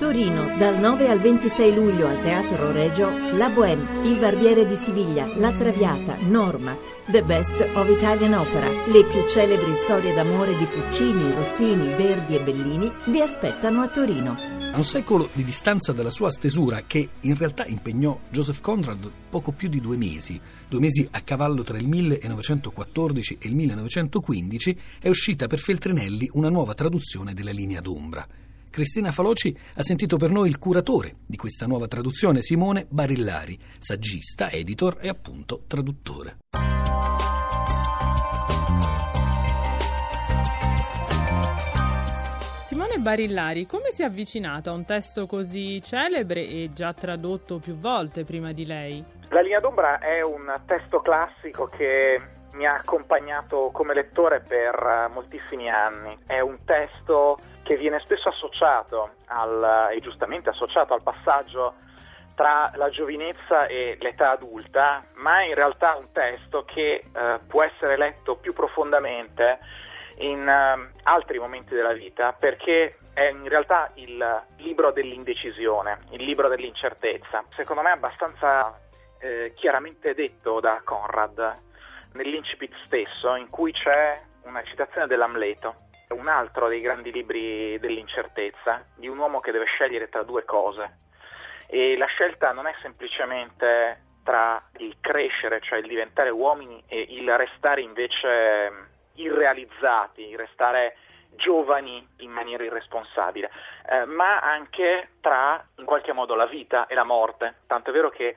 Torino, dal 9 al 26 luglio al Teatro Regio, La Bohème, Il Barbiere di Siviglia, La Traviata, Norma, The Best of Italian Opera, le più celebri storie d'amore di Puccini, Rossini, Verdi e Bellini vi aspettano a Torino. A un secolo di distanza dalla sua stesura, che in realtà impegnò Joseph Conrad poco più di due mesi, due mesi a cavallo tra il 1914 e il 1915, è uscita per Feltrinelli una nuova traduzione della linea d'ombra. Cristina Faloci ha sentito per noi il curatore di questa nuova traduzione, Simone Barillari, saggista, editor e appunto traduttore. Simone Barillari, come si è avvicinato a un testo così celebre e già tradotto più volte prima di lei? La linea d'ombra è un testo classico che mi ha accompagnato come lettore per eh, moltissimi anni. È un testo che viene spesso associato al, e giustamente associato al passaggio tra la giovinezza e l'età adulta, ma è in realtà un testo che eh, può essere letto più profondamente in eh, altri momenti della vita perché è in realtà il libro dell'indecisione, il libro dell'incertezza. Secondo me è abbastanza eh, chiaramente detto da Conrad nell'incipit stesso in cui c'è una citazione dell'Amleto, un altro dei grandi libri dell'incertezza, di un uomo che deve scegliere tra due cose. E la scelta non è semplicemente tra il crescere, cioè il diventare uomini, e il restare invece irrealizzati, il restare giovani in maniera irresponsabile, eh, ma anche tra in qualche modo la vita e la morte. Tanto è vero che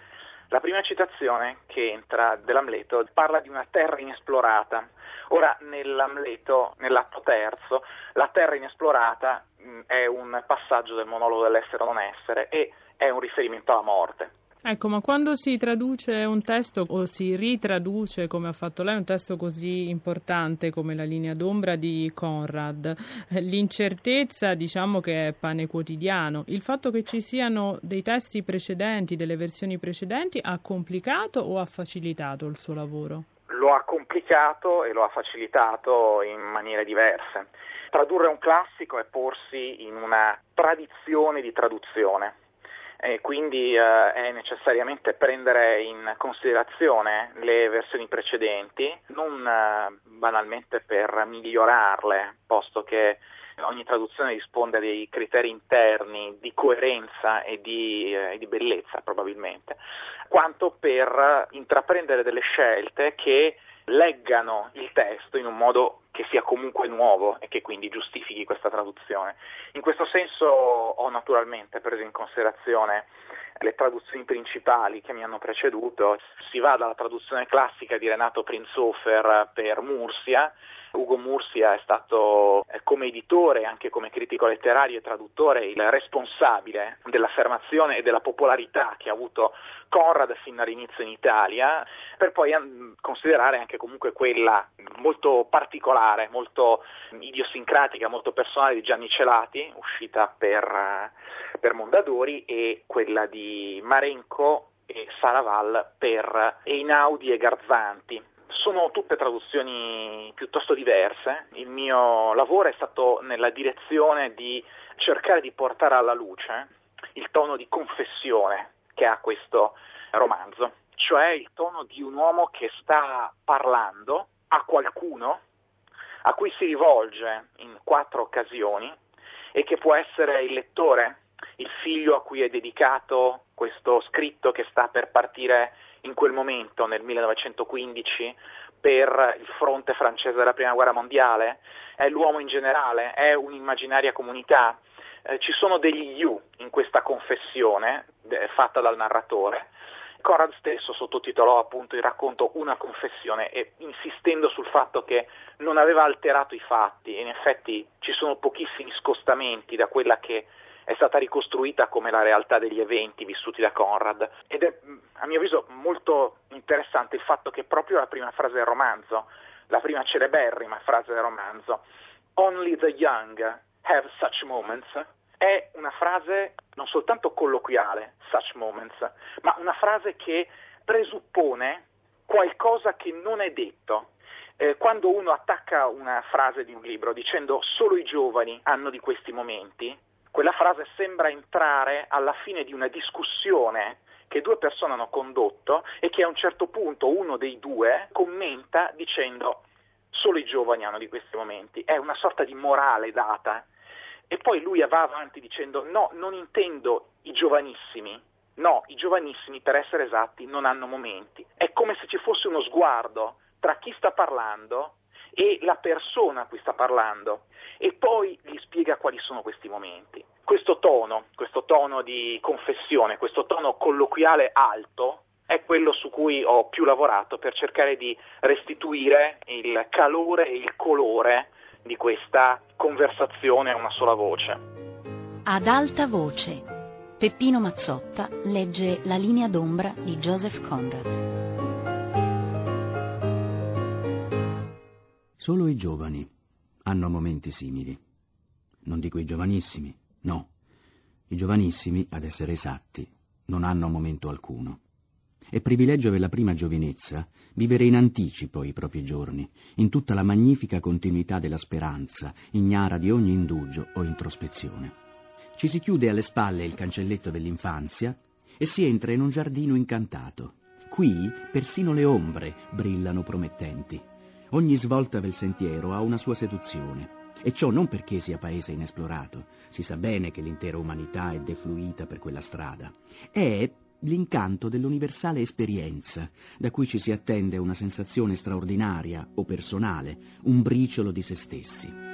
la prima citazione che entra dell'Amleto parla di una terra inesplorata. Ora, nell'Amleto, nell'atto terzo, la terra inesplorata mh, è un passaggio del monologo dell'essere o non essere e è un riferimento alla morte. Ecco, ma quando si traduce un testo o si ritraduce, come ha fatto lei, un testo così importante come la linea d'ombra di Conrad, l'incertezza diciamo che è pane quotidiano. Il fatto che ci siano dei testi precedenti, delle versioni precedenti, ha complicato o ha facilitato il suo lavoro? Lo ha complicato e lo ha facilitato in maniere diverse. Tradurre un classico è porsi in una tradizione di traduzione e quindi eh, è necessariamente prendere in considerazione le versioni precedenti, non eh, banalmente per migliorarle, posto che ogni traduzione risponde a dei criteri interni di coerenza e di, eh, di bellezza probabilmente, quanto per intraprendere delle scelte che leggano il testo in un modo che sia comunque nuovo e che quindi giustifichi questa traduzione. In questo senso ho naturalmente preso in considerazione le traduzioni principali che mi hanno preceduto. Si va dalla traduzione classica di Renato Prinzhofer per Mursia, Ugo Mursia è stato eh, come editore anche come critico letterario e traduttore il responsabile dell'affermazione e della popolarità che ha avuto Conrad fin dall'inizio in Italia, per poi considerare anche comunque quella molto particolare, molto idiosincratica, molto personale di Gianni Celati, uscita per, eh, per Mondadori, e quella di Marenco e Saraval per Einaudi e Garzanti sono tutte traduzioni piuttosto diverse. Il mio lavoro è stato nella direzione di cercare di portare alla luce il tono di confessione che ha questo romanzo, cioè il tono di un uomo che sta parlando a qualcuno a cui si rivolge in quattro occasioni e che può essere il lettore, il figlio a cui è dedicato questo scritto che sta per partire in quel momento, nel 1915, per il fronte francese della Prima Guerra Mondiale, è l'uomo in generale, è un'immaginaria comunità. Eh, ci sono degli you in questa confessione eh, fatta dal narratore. Conrad stesso sottotitolò appunto il racconto Una confessione e insistendo sul fatto che non aveva alterato i fatti, in effetti ci sono pochissimi scostamenti da quella che è stata ricostruita come la realtà degli eventi vissuti da Conrad ed è a mio avviso molto interessante il fatto che proprio la prima frase del romanzo, la prima celeberrima frase del romanzo, Only the young have such moments, è una frase non soltanto colloquiale, such moments, ma una frase che presuppone qualcosa che non è detto. Eh, quando uno attacca una frase di un libro dicendo solo i giovani hanno di questi momenti, quella frase sembra entrare alla fine di una discussione che due persone hanno condotto e che a un certo punto uno dei due commenta dicendo solo i giovani hanno di questi momenti, è una sorta di morale data. E poi lui va avanti dicendo no, non intendo i giovanissimi, no, i giovanissimi per essere esatti non hanno momenti. È come se ci fosse uno sguardo tra chi sta parlando e la persona a cui sta parlando e poi gli spiega quali sono questi momenti. Questo tono, questo tono di confessione, questo tono colloquiale alto è quello su cui ho più lavorato per cercare di restituire il calore e il colore di questa conversazione a una sola voce. Ad alta voce, Peppino Mazzotta legge La linea d'ombra di Joseph Conrad. Solo i giovani hanno momenti simili. Non dico i giovanissimi, no. I giovanissimi, ad essere esatti, non hanno momento alcuno. È privilegio della prima giovinezza vivere in anticipo i propri giorni, in tutta la magnifica continuità della speranza, ignara di ogni indugio o introspezione. Ci si chiude alle spalle il cancelletto dell'infanzia e si entra in un giardino incantato. Qui persino le ombre brillano promettenti. Ogni svolta del sentiero ha una sua seduzione. E ciò non perché sia paese inesplorato, si sa bene che l'intera umanità è defluita per quella strada. È l'incanto dell'universale esperienza, da cui ci si attende una sensazione straordinaria o personale, un briciolo di se stessi.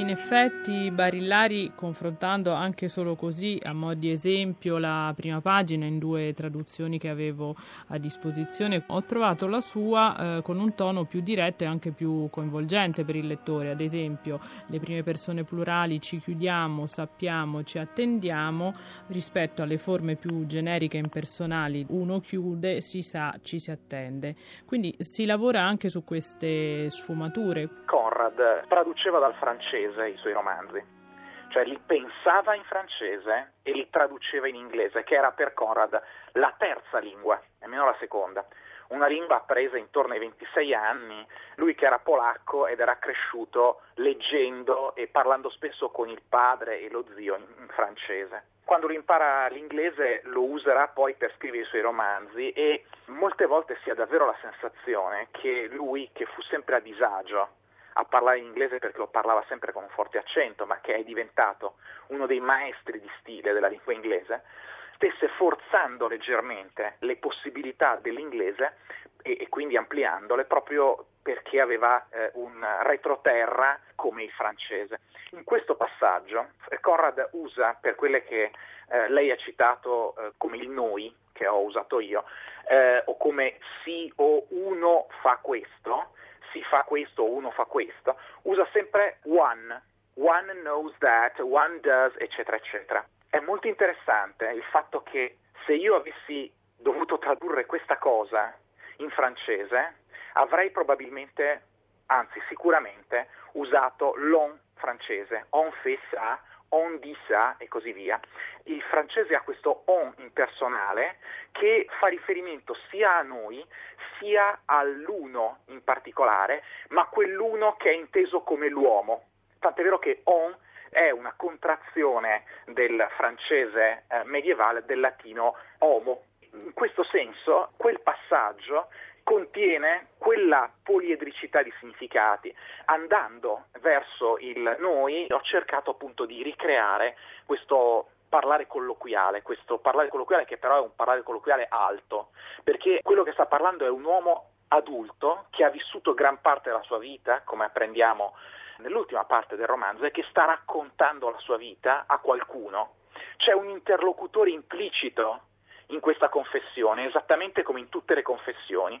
In effetti Barillari, confrontando anche solo così, a mo' di esempio, la prima pagina in due traduzioni che avevo a disposizione, ho trovato la sua eh, con un tono più diretto e anche più coinvolgente per il lettore. Ad esempio, le prime persone plurali ci chiudiamo, sappiamo, ci attendiamo, rispetto alle forme più generiche e impersonali, uno chiude, si sa, ci si attende. Quindi si lavora anche su queste sfumature. Conrad traduceva dal francese francese i suoi romanzi, cioè li pensava in francese e li traduceva in inglese, che era per Conrad la terza lingua, nemmeno la seconda. Una lingua appresa intorno ai 26 anni, lui che era polacco ed era cresciuto leggendo e parlando spesso con il padre e lo zio in, in francese. Quando lui impara l'inglese lo userà poi per scrivere i suoi romanzi e molte volte si ha davvero la sensazione che lui, che fu sempre a disagio a parlare in inglese perché lo parlava sempre con un forte accento, ma che è diventato uno dei maestri di stile della lingua inglese, stesse forzando leggermente le possibilità dell'inglese e, e quindi ampliandole proprio perché aveva eh, un retroterra come il francese. In questo passaggio eh, Conrad usa per quelle che eh, lei ha citato eh, come il noi, che ho usato io, eh, o come sì o uno fa questo, si fa questo o uno fa questo, usa sempre one, one knows that, one does, eccetera, eccetera. È molto interessante il fatto che se io avessi dovuto tradurre questa cosa in francese, avrei probabilmente, anzi sicuramente, usato l'on francese, on fait ça, on dit ça e così via. Il francese ha questo on impersonale che fa riferimento sia a noi sia all'uno in particolare, ma quell'uno che è inteso come l'uomo. Tant'è vero che on è una contrazione del francese eh, medievale del latino homo. In questo senso, quel passaggio contiene quella poliedricità di significati. Andando verso il noi, ho cercato appunto di ricreare questo parlare colloquiale, questo parlare colloquiale che però è un parlare colloquiale alto, perché quello che sta parlando è un uomo adulto che ha vissuto gran parte della sua vita, come apprendiamo nell'ultima parte del romanzo, e che sta raccontando la sua vita a qualcuno. C'è un interlocutore implicito in questa confessione, esattamente come in tutte le confessioni,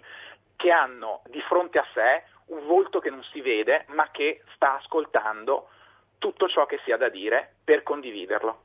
che hanno di fronte a sé un volto che non si vede, ma che sta ascoltando tutto ciò che si ha da dire per condividerlo.